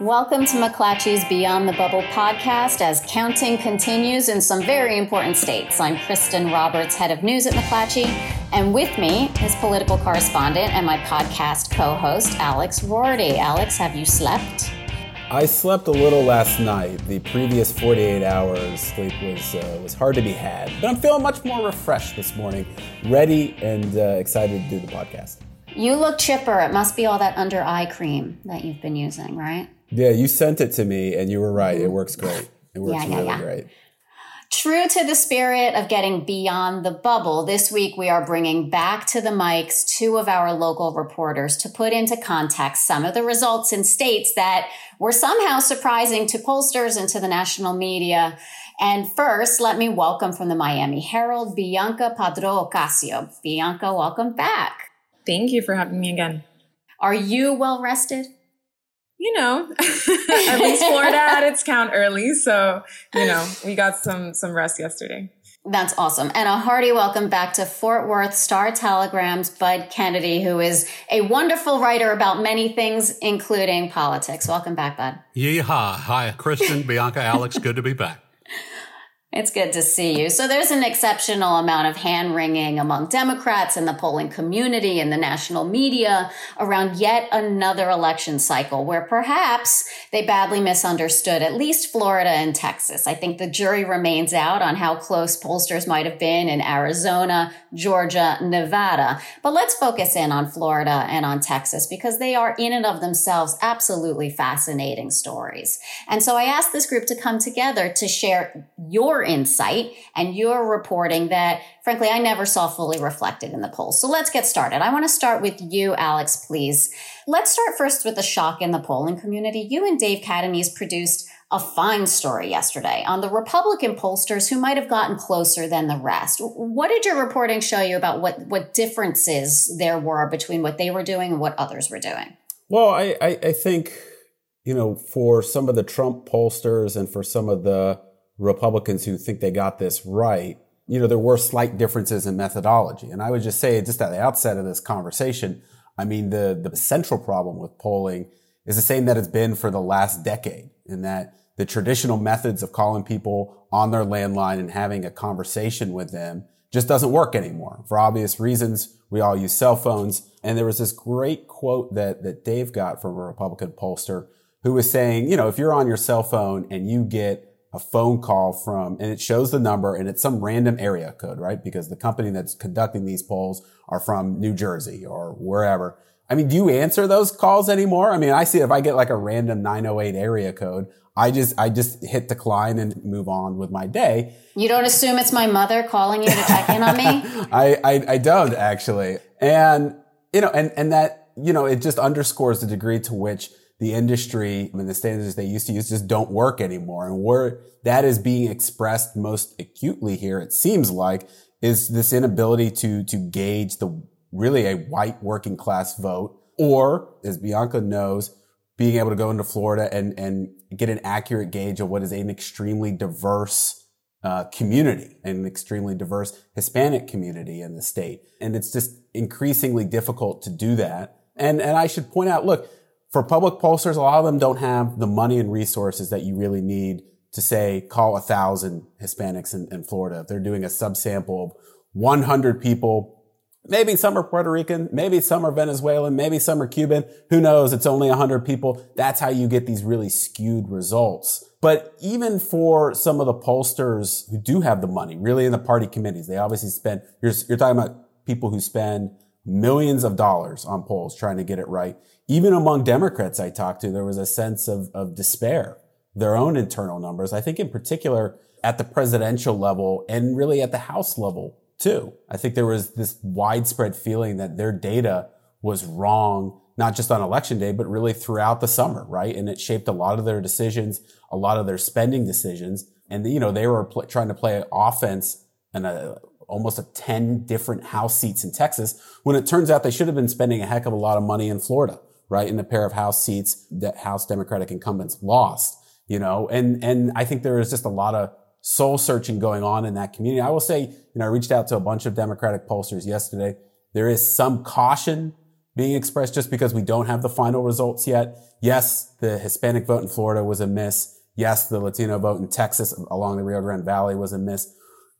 Welcome to McClatchy's Beyond the Bubble podcast as counting continues in some very important states. I'm Kristen Roberts, head of news at McClatchy, and with me is political correspondent and my podcast co host, Alex Roarty. Alex, have you slept? I slept a little last night. The previous 48 hours sleep was uh, was hard to be had, but I'm feeling much more refreshed this morning, ready and uh, excited to do the podcast. You look chipper. It must be all that under eye cream that you've been using, right? Yeah, you sent it to me, and you were right. It mm-hmm. works great. It works yeah, yeah, really yeah. great. True to the spirit of getting beyond the bubble, this week we are bringing back to the mics two of our local reporters to put into context some of the results in states that were somehow surprising to pollsters and to the national media. And first, let me welcome from the Miami Herald, Bianca Padro Ocasio. Bianca, welcome back. Thank you for having me again. Are you well rested? You know, at least Florida had its count early. So, you know, we got some some rest yesterday. That's awesome. And a hearty welcome back to Fort Worth Star Telegram's Bud Kennedy, who is a wonderful writer about many things, including politics. Welcome back, Bud. Yeehaw. Hi, Kristen, Bianca, Alex. Good to be back. It's good to see you. So there's an exceptional amount of hand wringing among Democrats and the polling community and the national media around yet another election cycle where perhaps they badly misunderstood at least Florida and Texas. I think the jury remains out on how close pollsters might have been in Arizona, Georgia, Nevada. But let's focus in on Florida and on Texas because they are in and of themselves absolutely fascinating stories. And so I asked this group to come together to share your insight and your reporting that, frankly, I never saw fully reflected in the polls. So let's get started. I want to start with you, Alex, please. Let's start first with the shock in the polling community. You and Dave Catanese produced a fine story yesterday on the Republican pollsters who might have gotten closer than the rest. What did your reporting show you about what, what differences there were between what they were doing and what others were doing? Well, I, I, I think, you know, for some of the Trump pollsters and for some of the Republicans who think they got this right, you know, there were slight differences in methodology. And I would just say, just at the outset of this conversation, I mean, the, the central problem with polling is the same that it's been for the last decade in that the traditional methods of calling people on their landline and having a conversation with them just doesn't work anymore. For obvious reasons, we all use cell phones. And there was this great quote that, that Dave got from a Republican pollster who was saying, you know, if you're on your cell phone and you get a phone call from, and it shows the number and it's some random area code, right? Because the company that's conducting these polls are from New Jersey or wherever. I mean, do you answer those calls anymore? I mean, I see if I get like a random 908 area code, I just, I just hit decline and move on with my day. You don't assume it's my mother calling you to check in on me? I, I, I don't actually. And, you know, and, and that, you know, it just underscores the degree to which the industry I mean, the standards they used to use just don't work anymore. And where that is being expressed most acutely here, it seems like, is this inability to, to gauge the really a white working class vote or as Bianca knows, being able to go into Florida and, and get an accurate gauge of what is an extremely diverse uh, community, an extremely diverse Hispanic community in the state. And it's just increasingly difficult to do that. And, and I should point out, look, for public pollsters, a lot of them don't have the money and resources that you really need to say, call a thousand Hispanics in, in Florida. If they're doing a subsample of 100 people, Maybe some are Puerto Rican, maybe some are Venezuelan, maybe some are Cuban. Who knows? It's only 100 people. That's how you get these really skewed results. But even for some of the pollsters who do have the money, really in the party committees, they obviously spend, you're, you're talking about people who spend millions of dollars on polls trying to get it right. Even among Democrats I talked to, there was a sense of, of despair, their own internal numbers. I think in particular at the presidential level and really at the House level too. I think there was this widespread feeling that their data was wrong, not just on election day, but really throughout the summer, right? And it shaped a lot of their decisions, a lot of their spending decisions. And, you know, they were pl- trying to play offense and a, almost a 10 different House seats in Texas when it turns out they should have been spending a heck of a lot of money in Florida, right? In a pair of House seats that House Democratic incumbents lost, you know, and, and I think there is just a lot of soul searching going on in that community. I will say, you know, I reached out to a bunch of Democratic pollsters yesterday. There is some caution being expressed just because we don't have the final results yet. Yes, the Hispanic vote in Florida was a miss. Yes, the Latino vote in Texas along the Rio Grande Valley was a miss.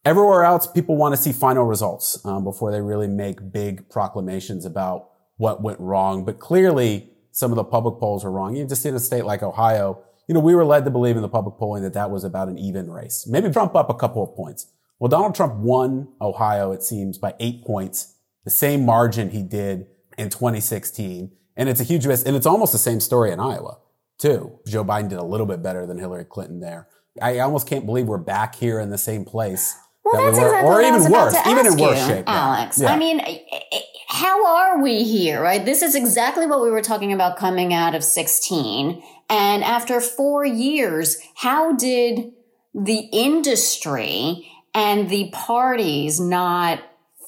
Everywhere else, people want to see final results um, before they really make big proclamations about what went wrong. But clearly, some of the public polls were wrong. You just in a state like Ohio, you know, we were led to believe in the public polling that that was about an even race. Maybe Trump up a couple of points. Well, Donald Trump won Ohio, it seems, by eight points, the same margin he did in 2016. And it's a huge miss. And it's almost the same story in Iowa, too. Joe Biden did a little bit better than Hillary Clinton there. I almost can't believe we're back here in the same place. Well, that's we were, exactly or even worse, even in worse you, shape. Alex. Yeah. I mean, how are we here, right? This is exactly what we were talking about coming out of 16. And after four years, how did the industry and the parties not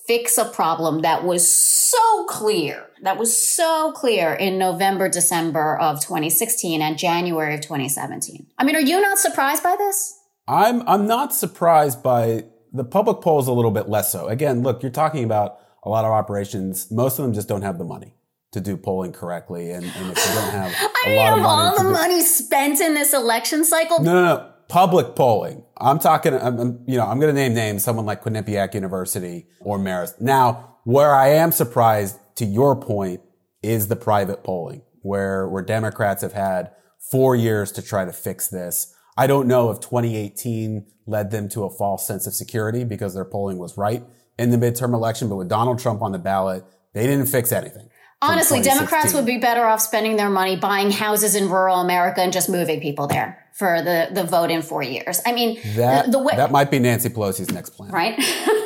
fix a problem that was so clear, that was so clear in November, December of 2016 and January of 2017? I mean, are you not surprised by this? I'm I'm not surprised by the public polls a little bit less so. Again, look, you're talking about a lot of operations. Most of them just don't have the money to do polling correctly, and, and if you don't have I a mean, lot of all the do- money spent in this election cycle, no, no, no, public polling. I'm talking. I'm, I'm- you know, I'm going to name names. Someone like Quinnipiac University or Marist. Now, where I am surprised, to your point, is the private polling, where where Democrats have had four years to try to fix this. I don't know if 2018 led them to a false sense of security because their polling was right in the midterm election, but with Donald Trump on the ballot, they didn't fix anything. honestly, Democrats would be better off spending their money buying houses in rural America and just moving people there for the, the vote in four years. I mean, That, the, the way, that might be Nancy Pelosi's next plan. right?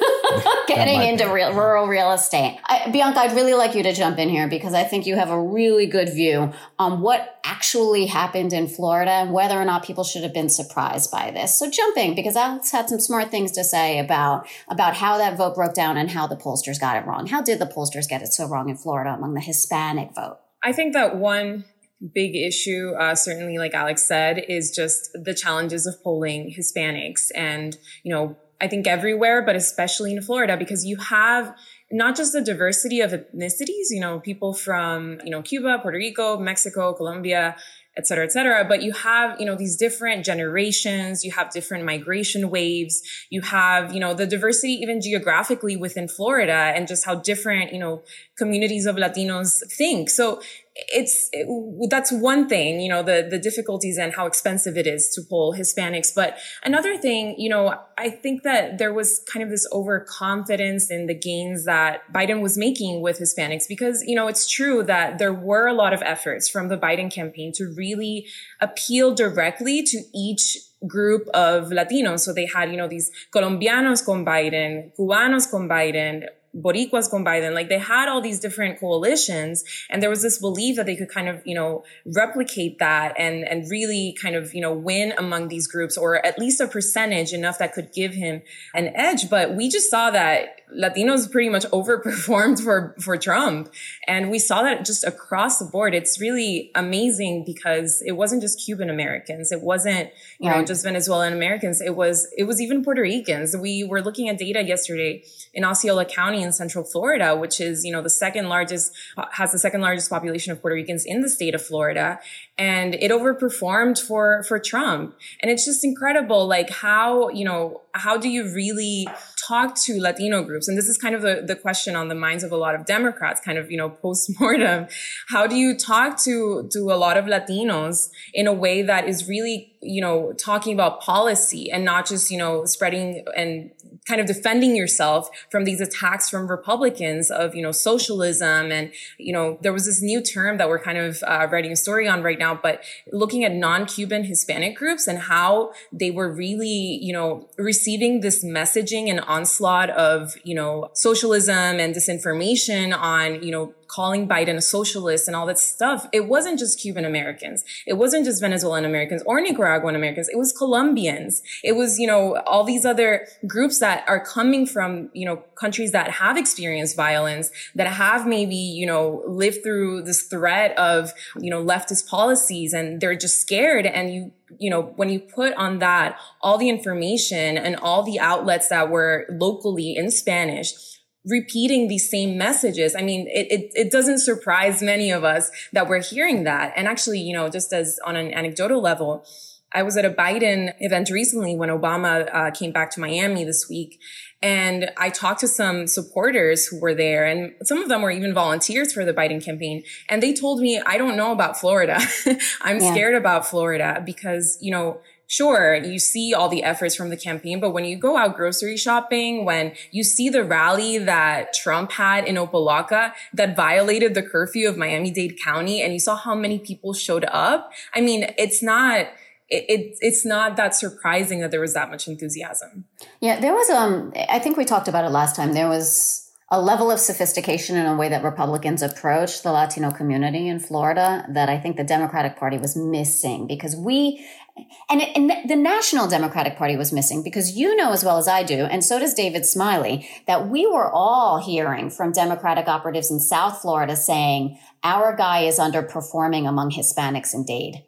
Getting might into real, rural real estate. I, Bianca, I'd really like you to jump in here because I think you have a really good view on what actually happened in Florida and whether or not people should have been surprised by this. So jump in because Alex had some smart things to say about, about how that vote broke down and how the pollsters got it wrong. How did the pollsters get it so wrong in Florida among the Hispanic vote? I think that one big issue, uh, certainly like Alex said, is just the challenges of polling Hispanics and, you know, I think everywhere, but especially in Florida, because you have not just the diversity of ethnicities, you know, people from, you know, Cuba, Puerto Rico, Mexico, Colombia, et cetera, et cetera. But you have, you know, these different generations, you have different migration waves, you have, you know, the diversity even geographically within Florida and just how different, you know, communities of Latinos think. So it's it, that's one thing you know the the difficulties and how expensive it is to poll hispanics. But another thing you know i think that there was kind of this overconfidence in the gains that biden was making with hispanics because you know it's true that there were a lot of efforts from the biden campaign to really appeal directly to each group of latinos. So they had you know these colombianos con biden cubanos con biden Boricuas con Biden, like they had all these different coalitions and there was this belief that they could kind of, you know, replicate that and, and really kind of, you know, win among these groups or at least a percentage enough that could give him an edge. But we just saw that Latinos pretty much overperformed for, for Trump. And we saw that just across the board. It's really amazing because it wasn't just Cuban Americans. It wasn't, you know, just Venezuelan Americans. It was, it was even Puerto Ricans. We were looking at data yesterday in Osceola County in Central Florida, which is, you know, the second largest, has the second largest population of Puerto Ricans in the state of Florida. And it overperformed for, for Trump. And it's just incredible, like how, you know, how do you really talk to Latino groups? And this is kind of the, the question on the minds of a lot of Democrats, kind of, you know, post-mortem. How do you talk to, to a lot of Latinos in a way that is really, you know, talking about policy and not just, you know, spreading and kind of defending yourself from these attacks from Republicans of, you know, socialism. And, you know, there was this new term that we're kind of uh, writing a story on right now, but looking at non-Cuban Hispanic groups and how they were really, you know, receiving this messaging and onslaught of, you know, socialism and disinformation on, you know, calling Biden a socialist and all that stuff. It wasn't just Cuban Americans. It wasn't just Venezuelan Americans or Nicaraguan Americans. It was Colombians. It was, you know, all these other groups that are coming from, you know, countries that have experienced violence, that have maybe, you know, lived through this threat of, you know, leftist policies and they're just scared. And you, you know, when you put on that all the information and all the outlets that were locally in Spanish, repeating these same messages. I mean, it, it, it, doesn't surprise many of us that we're hearing that. And actually, you know, just as on an anecdotal level, I was at a Biden event recently when Obama uh, came back to Miami this week. And I talked to some supporters who were there, and some of them were even volunteers for the Biden campaign. And they told me, I don't know about Florida. I'm yeah. scared about Florida because, you know, sure, you see all the efforts from the campaign, but when you go out grocery shopping, when you see the rally that Trump had in Opa-locka that violated the curfew of Miami-Dade County, and you saw how many people showed up, I mean, it's not, it, it, it's not that surprising that there was that much enthusiasm. Yeah, there was um I think we talked about it last time. There was a level of sophistication in a way that Republicans approached the Latino community in Florida that I think the Democratic Party was missing because we and, and the National Democratic Party was missing because you know as well as I do, and so does David Smiley, that we were all hearing from Democratic operatives in South Florida saying our guy is underperforming among Hispanics in Dade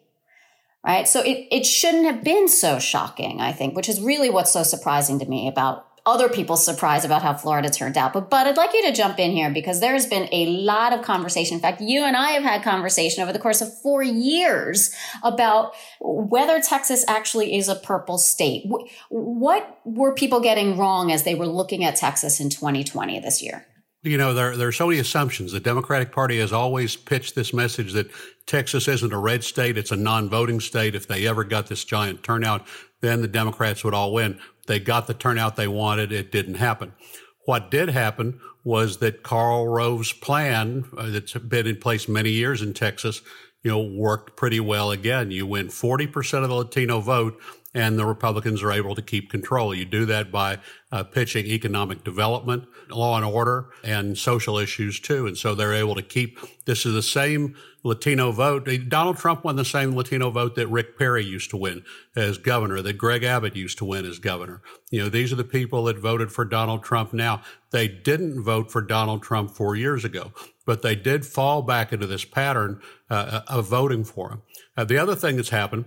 right? So it, it shouldn't have been so shocking, I think, which is really what's so surprising to me about other people's surprise about how Florida turned out. But, but I'd like you to jump in here because there's been a lot of conversation. In fact, you and I have had conversation over the course of four years about whether Texas actually is a purple state. What were people getting wrong as they were looking at Texas in 2020 this year? You know, there, there are so many assumptions. The Democratic Party has always pitched this message that Texas isn't a red state, it's a non voting state. If they ever got this giant turnout, then the Democrats would all win. They got the turnout they wanted, it didn't happen. What did happen was that Karl Rove's plan, uh, that's been in place many years in Texas, you know, worked pretty well again. You win 40% of the Latino vote and the Republicans are able to keep control. You do that by uh, pitching economic development, law and order, and social issues too. And so they're able to keep this is the same Latino vote. Donald Trump won the same Latino vote that Rick Perry used to win as governor, that Greg Abbott used to win as governor. You know, these are the people that voted for Donald Trump now. They didn't vote for Donald Trump four years ago, but they did fall back into this pattern uh, of voting for him. Uh, the other thing that's happened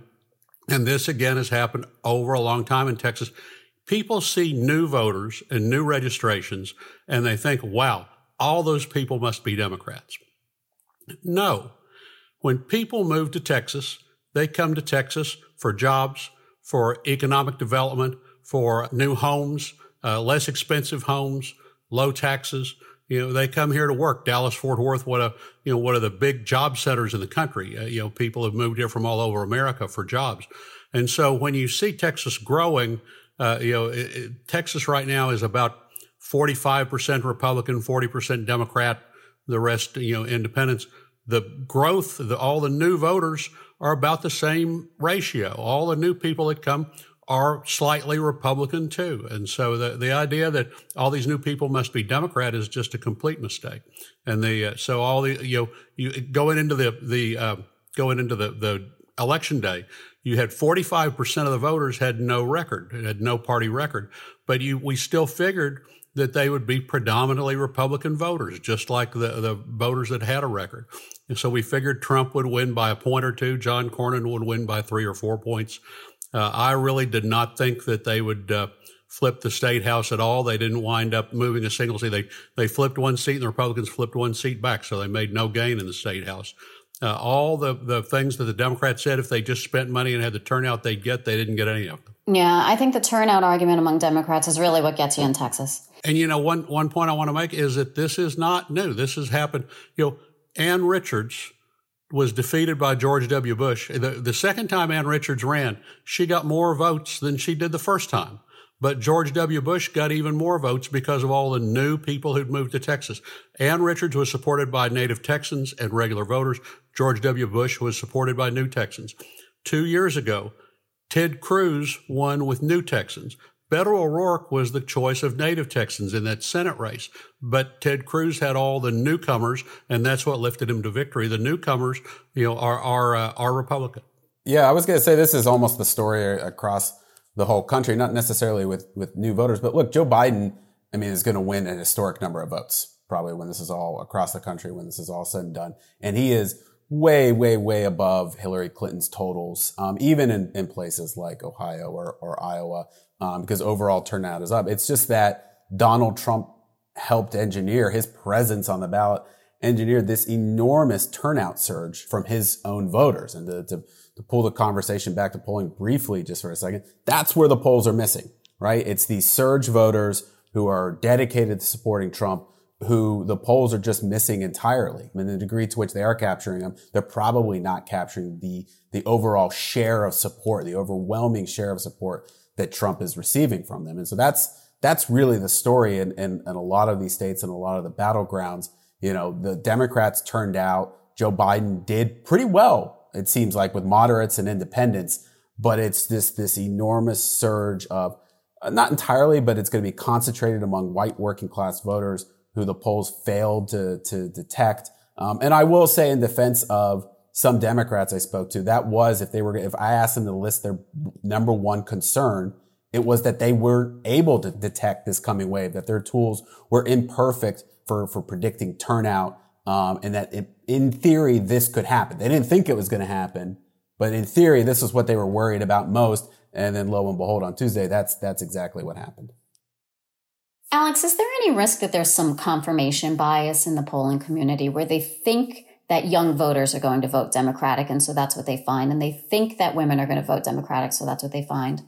and this again has happened over a long time in Texas. People see new voters and new registrations and they think, wow, all those people must be Democrats. No. When people move to Texas, they come to Texas for jobs, for economic development, for new homes, uh, less expensive homes, low taxes. You know, they come here to work. Dallas, Fort Worth, what a, you know, one of the big job centers in the country. Uh, you know, people have moved here from all over America for jobs. And so when you see Texas growing, uh, you know, it, it, Texas right now is about 45% Republican, 40% Democrat, the rest, you know, independents. The growth, the, all the new voters are about the same ratio. All the new people that come are slightly Republican too. And so the, the idea that all these new people must be Democrat is just a complete mistake. And the, uh, so all the, you know, you going into the, the, uh, going into the, the election day, you had 45% of the voters had no record, had no party record, but you, we still figured that they would be predominantly Republican voters, just like the, the voters that had a record. And so we figured Trump would win by a point or two. John Cornyn would win by three or four points. Uh, I really did not think that they would uh, flip the state house at all. They didn't wind up moving a single seat. They they flipped one seat, and the Republicans flipped one seat back, so they made no gain in the state house. Uh, all the the things that the Democrats said if they just spent money and had the turnout they'd get, they didn't get any of them. Yeah, I think the turnout argument among Democrats is really what gets you in Texas. And you know, one one point I want to make is that this is not new. This has happened. You know, Ann Richards was defeated by George W. Bush. The, the second time Ann Richards ran, she got more votes than she did the first time. But George W. Bush got even more votes because of all the new people who'd moved to Texas. Ann Richards was supported by native Texans and regular voters. George W. Bush was supported by new Texans. Two years ago, Ted Cruz won with new Texans. Beto O'Rourke was the choice of native Texans in that Senate race, but Ted Cruz had all the newcomers, and that's what lifted him to victory. The newcomers, you know, are are uh, are Republican. Yeah, I was going to say this is almost the story across the whole country, not necessarily with with new voters, but look, Joe Biden, I mean, is going to win an historic number of votes probably when this is all across the country when this is all said and done, and he is way, way, way above Hillary Clinton's totals, um, even in, in places like Ohio or, or Iowa um, because overall turnout is up. It's just that Donald Trump helped engineer his presence on the ballot, engineered this enormous turnout surge from his own voters. And to, to, to pull the conversation back to polling briefly just for a second, that's where the polls are missing, right? It's these surge voters who are dedicated to supporting Trump who the polls are just missing entirely. I mean, the degree to which they are capturing them, they're probably not capturing the, the overall share of support, the overwhelming share of support that Trump is receiving from them. And so that's, that's really the story in, in, in a lot of these states and a lot of the battlegrounds. You know, the Democrats turned out. Joe Biden did pretty well, it seems like, with moderates and independents. But it's this, this enormous surge of, not entirely, but it's going to be concentrated among white working class voters who the polls failed to, to detect. Um, and I will say in defense of some Democrats I spoke to, that was if they were, if I asked them to list their number one concern, it was that they weren't able to detect this coming wave, that their tools were imperfect for, for predicting turnout. Um, and that it, in theory, this could happen. They didn't think it was going to happen, but in theory, this is what they were worried about most. And then lo and behold, on Tuesday, that's, that's exactly what happened. Alex, is there any risk that there's some confirmation bias in the polling community where they think that young voters are going to vote Democratic and so that's what they find, and they think that women are going to vote Democratic, so that's what they find?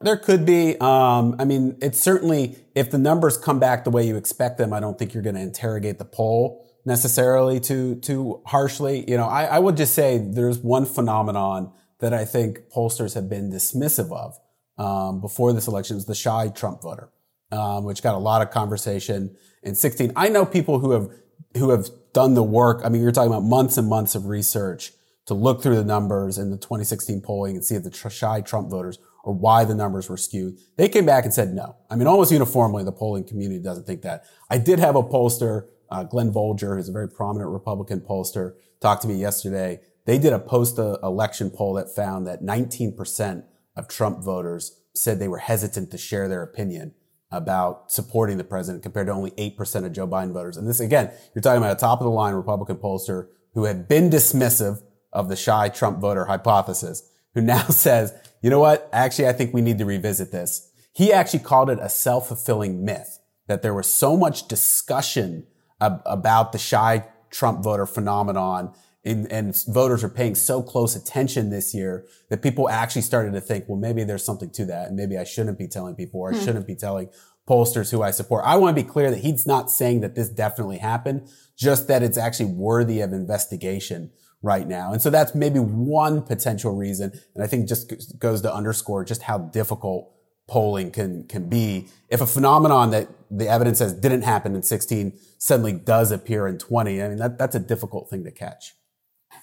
There could be. Um, I mean, it's certainly if the numbers come back the way you expect them. I don't think you're going to interrogate the poll necessarily too too harshly. You know, I, I would just say there's one phenomenon that I think pollsters have been dismissive of um, before this election is the shy Trump voter um, which got a lot of conversation in 16. I know people who have who have done the work. I mean, you're talking about months and months of research to look through the numbers in the 2016 polling and see if the shy Trump voters or why the numbers were skewed. They came back and said no. I mean, almost uniformly, the polling community doesn't think that. I did have a pollster, uh, Glen Bolger, who's a very prominent Republican pollster, talk to me yesterday. They did a post-election poll that found that 19% of Trump voters said they were hesitant to share their opinion about supporting the president compared to only 8% of Joe Biden voters. And this, again, you're talking about a top of the line Republican pollster who had been dismissive of the shy Trump voter hypothesis, who now says, you know what? Actually, I think we need to revisit this. He actually called it a self-fulfilling myth that there was so much discussion ab- about the shy Trump voter phenomenon and, and, voters are paying so close attention this year that people actually started to think, well, maybe there's something to that. And maybe I shouldn't be telling people or I hmm. shouldn't be telling pollsters who I support. I want to be clear that he's not saying that this definitely happened, just that it's actually worthy of investigation right now. And so that's maybe one potential reason. And I think just goes to underscore just how difficult polling can, can be. If a phenomenon that the evidence says didn't happen in 16 suddenly does appear in 20, I mean, that, that's a difficult thing to catch.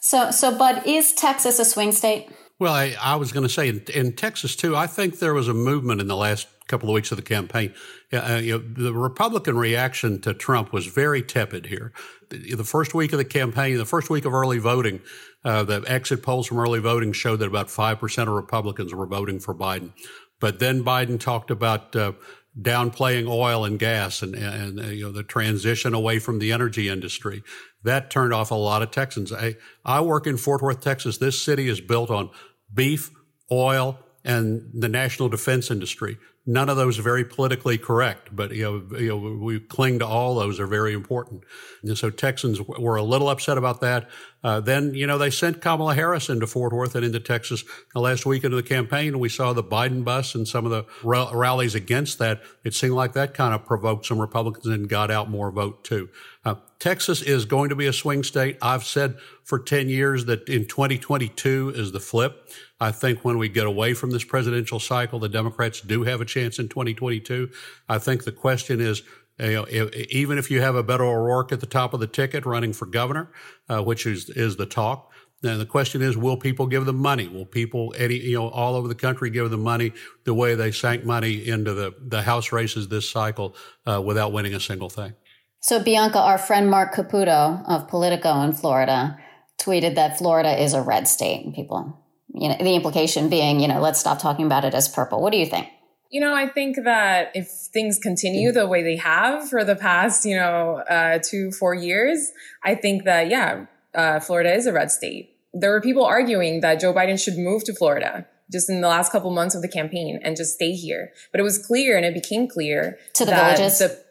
So, so, Bud, is Texas a swing state? Well, I, I was going to say in, in, Texas too. I think there was a movement in the last couple of weeks of the campaign. Uh, you know, the Republican reaction to Trump was very tepid here. The, the first week of the campaign, the first week of early voting, uh, the exit polls from early voting showed that about five percent of Republicans were voting for Biden. But then Biden talked about uh, downplaying oil and gas and, and, you know the transition away from the energy industry that turned off a lot of Texans. I, I work in Fort Worth, Texas. This city is built on beef, oil, and the national defense industry. None of those are very politically correct, but you know, you know, we cling to all those are very important. And so Texans were a little upset about that. Uh, then, you know, they sent Kamala Harris into Fort Worth and into Texas the last weekend of the campaign. We saw the Biden bus and some of the ra- rallies against that. It seemed like that kind of provoked some Republicans and got out more vote too. Uh, Texas is going to be a swing state. I've said for 10 years that in 2022 is the flip. I think when we get away from this presidential cycle, the Democrats do have a chance in 2022. I think the question is, you know, even if you have a Beto O'Rourke at the top of the ticket running for governor, uh, which is is the talk, then the question is, will people give them money? Will people, any, you know, all over the country give them money the way they sank money into the, the House races this cycle uh, without winning a single thing? So, Bianca, our friend Marc Caputo of Politico in Florida tweeted that Florida is a red state. And people, you know, the implication being, you know, let's stop talking about it as purple. What do you think? You know, I think that if things continue the way they have for the past, you know, uh, two, four years, I think that, yeah, uh, Florida is a red state. There were people arguing that Joe Biden should move to Florida just in the last couple months of the campaign and just stay here. But it was clear and it became clear to the villages. The,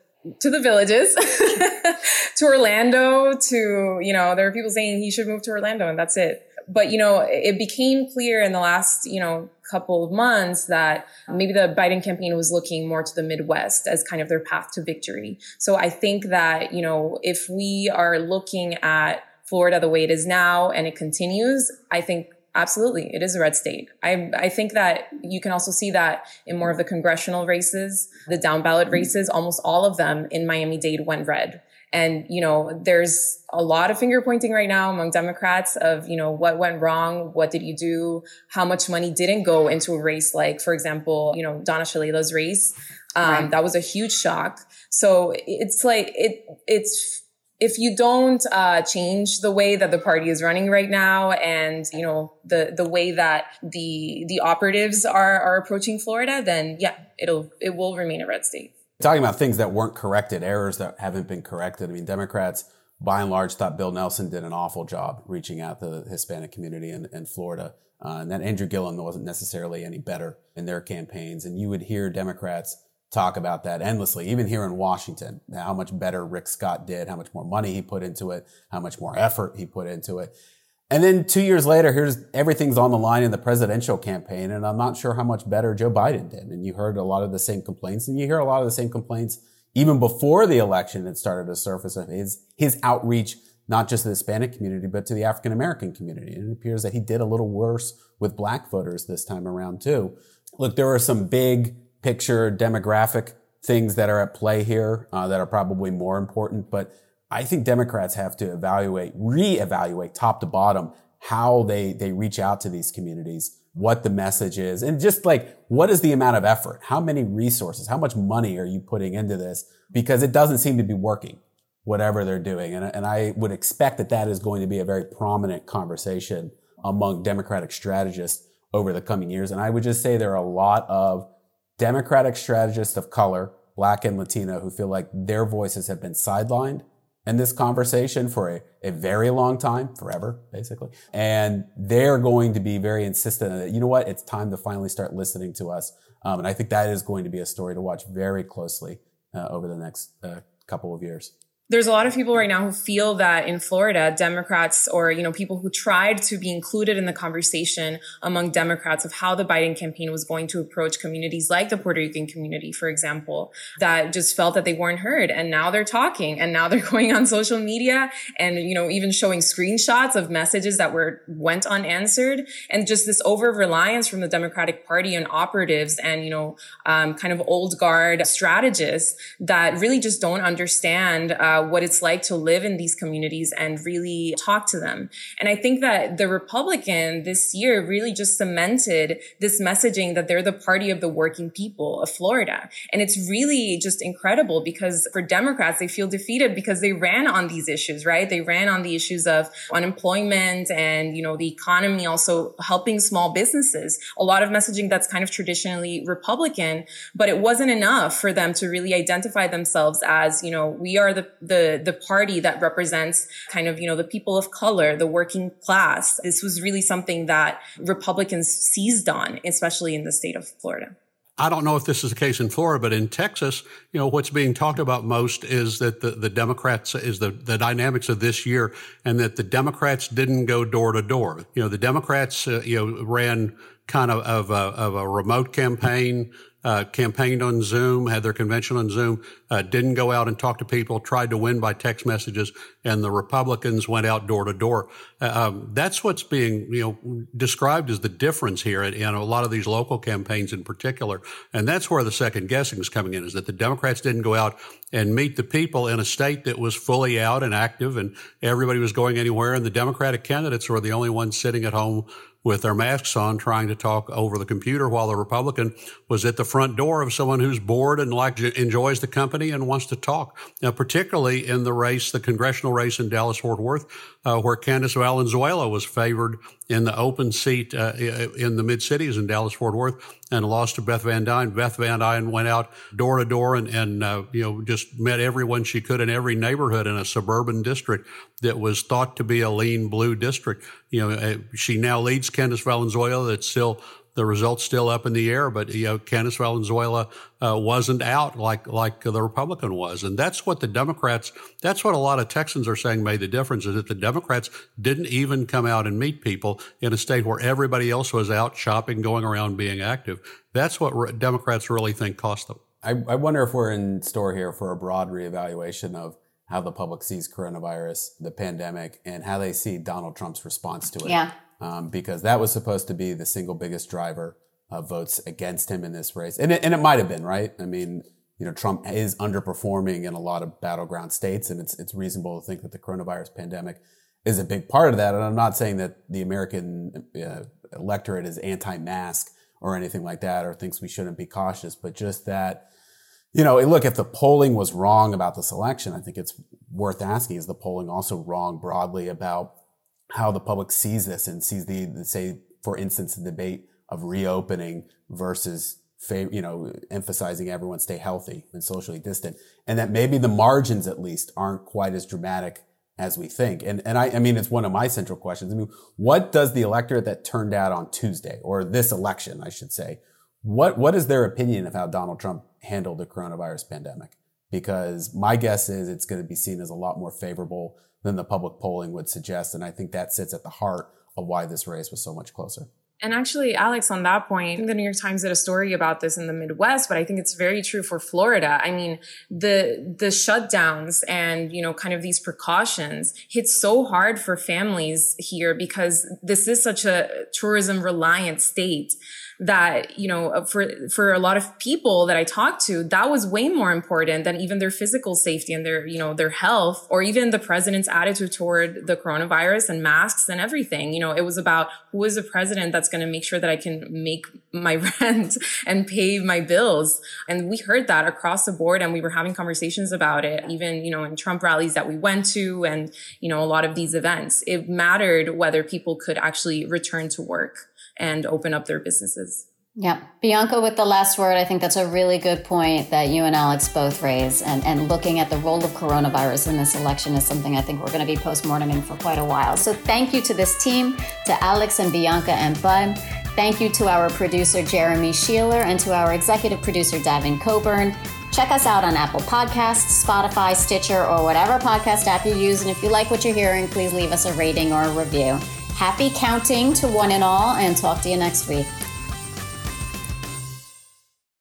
to the villages, to Orlando, to, you know, there are people saying he should move to Orlando and that's it. But, you know, it became clear in the last, you know, couple of months that maybe the Biden campaign was looking more to the Midwest as kind of their path to victory. So I think that, you know, if we are looking at Florida the way it is now and it continues, I think absolutely it is a red state. I, I think that you can also see that in more of the congressional races, the down ballot races, almost all of them in Miami Dade went red. And, you know, there's a lot of finger pointing right now among Democrats of, you know, what went wrong? What did you do? How much money didn't go into a race like, for example, you know, Donna Shalala's race? Um, right. That was a huge shock. So it's like, it, it's, if you don't uh, change the way that the party is running right now and you know the the way that the the operatives are are approaching Florida then yeah it'll it will remain a red state Talking about things that weren't corrected, errors that haven't been corrected. I mean, Democrats, by and large, thought Bill Nelson did an awful job reaching out to the Hispanic community in, in Florida. Uh, and that Andrew Gillum wasn't necessarily any better in their campaigns. And you would hear Democrats talk about that endlessly, even here in Washington, how much better Rick Scott did, how much more money he put into it, how much more effort he put into it. And then two years later, here's everything's on the line in the presidential campaign. And I'm not sure how much better Joe Biden did. And you heard a lot of the same complaints and you hear a lot of the same complaints even before the election it started to surface of his, his outreach, not just to the Hispanic community, but to the African American community. And it appears that he did a little worse with black voters this time around too. Look, there are some big picture demographic things that are at play here uh, that are probably more important, but I think Democrats have to evaluate, reevaluate top to bottom how they, they reach out to these communities, what the message is, and just like, what is the amount of effort? How many resources? How much money are you putting into this? Because it doesn't seem to be working, whatever they're doing. And, and I would expect that that is going to be a very prominent conversation among Democratic strategists over the coming years. And I would just say there are a lot of Democratic strategists of color, black and Latino, who feel like their voices have been sidelined in this conversation for a, a very long time, forever, basically. And they're going to be very insistent that, you know what, it's time to finally start listening to us. Um, and I think that is going to be a story to watch very closely uh, over the next uh, couple of years there's a lot of people right now who feel that in Florida, Democrats or, you know, people who tried to be included in the conversation among Democrats of how the Biden campaign was going to approach communities like the Puerto Rican community, for example, that just felt that they weren't heard. And now they're talking and now they're going on social media and, you know, even showing screenshots of messages that were, went unanswered and just this over reliance from the Democratic party and operatives and, you know, um, kind of old guard strategists that really just don't understand, uh, uh, what it's like to live in these communities and really talk to them. And I think that the Republican this year really just cemented this messaging that they're the party of the working people of Florida. And it's really just incredible because for Democrats, they feel defeated because they ran on these issues, right? They ran on the issues of unemployment and, you know, the economy also helping small businesses. A lot of messaging that's kind of traditionally Republican, but it wasn't enough for them to really identify themselves as, you know, we are the, the the party that represents kind of you know the people of color the working class. This was really something that republicans seized on especially in the state of florida. I don't know if this is the case in Florida, but in Texas, you know, what's being talked about most is that the, the Democrats is the, the dynamics of this year and that the Democrats didn't go door to door. You know, the Democrats, uh, you know, ran kind of, of, a, of a remote campaign uh, campaigned on Zoom, had their convention on Zoom, uh, didn't go out and talk to people, tried to win by text messages, and the Republicans went out door to door. Uh, um, that's what's being, you know, described as the difference here in, in, a lot of these local campaigns in particular. And that's where the second guessing is coming in, is that the Democrats didn't go out and meet the people in a state that was fully out and active and everybody was going anywhere. And the Democratic candidates were the only ones sitting at home with their masks on trying to talk over the computer while the Republican was at the front door of someone who's bored and like enjoys the company and wants to talk. Now, particularly in the race, the congressional race in Dallas Fort Worth, uh, where Candace Valenzuela was favored in the open seat uh, in the mid cities in Dallas Fort Worth and lost to Beth Van Duyne. Beth Van Duyne went out door to door and, and uh, you know just met everyone she could in every neighborhood in a suburban district that was thought to be a lean blue district. You know, uh, she now leads Candace Valenzuela. That's still The results still up in the air, but you know, Candace Valenzuela uh, wasn't out like like the Republican was, and that's what the Democrats. That's what a lot of Texans are saying made the difference is that the Democrats didn't even come out and meet people in a state where everybody else was out shopping, going around, being active. That's what re- Democrats really think cost them. I, I wonder if we're in store here for a broad reevaluation of how the public sees coronavirus, the pandemic, and how they see Donald Trump's response to it. Yeah. Um, because that was supposed to be the single biggest driver of votes against him in this race. And it, and it might have been, right? I mean, you know, Trump is underperforming in a lot of battleground states, and it's, it's reasonable to think that the coronavirus pandemic is a big part of that. And I'm not saying that the American uh, electorate is anti-mask or anything like that, or thinks we shouldn't be cautious, but just that, you know, look, if the polling was wrong about this election, I think it's worth asking, is the polling also wrong broadly about how the public sees this and sees the, say, for instance, the debate of reopening versus you know, emphasizing everyone stay healthy and socially distant, and that maybe the margins at least aren't quite as dramatic as we think. And and I, I mean, it's one of my central questions. I mean, what does the electorate that turned out on Tuesday, or this election, I should say, what what is their opinion of how Donald Trump handled the coronavirus pandemic? Because my guess is it's going to be seen as a lot more favorable than the public polling would suggest. And I think that sits at the heart of why this race was so much closer. And actually, Alex, on that point, the New York Times did a story about this in the Midwest, but I think it's very true for Florida. I mean, the, the shutdowns and, you know, kind of these precautions hit so hard for families here because this is such a tourism reliant state that, you know, uh, for, for a lot of people that I talked to, that was way more important than even their physical safety and their, you know, their health or even the president's attitude toward the coronavirus and masks and everything. You know, it was about who is the president that's going to make sure that I can make my rent and pay my bills. And we heard that across the board and we were having conversations about it, even, you know, in Trump rallies that we went to and, you know, a lot of these events. It mattered whether people could actually return to work and open up their businesses. Yeah. Bianca with the last word. I think that's a really good point that you and Alex both raise. And, and looking at the role of coronavirus in this election is something I think we're going to be postmorteming for quite a while. So thank you to this team, to Alex and Bianca and Bud. Thank you to our producer, Jeremy Sheeler, and to our executive producer, Davin Coburn. Check us out on Apple Podcasts, Spotify, Stitcher, or whatever podcast app you use. And if you like what you're hearing, please leave us a rating or a review. Happy counting to one and all, and talk to you next week.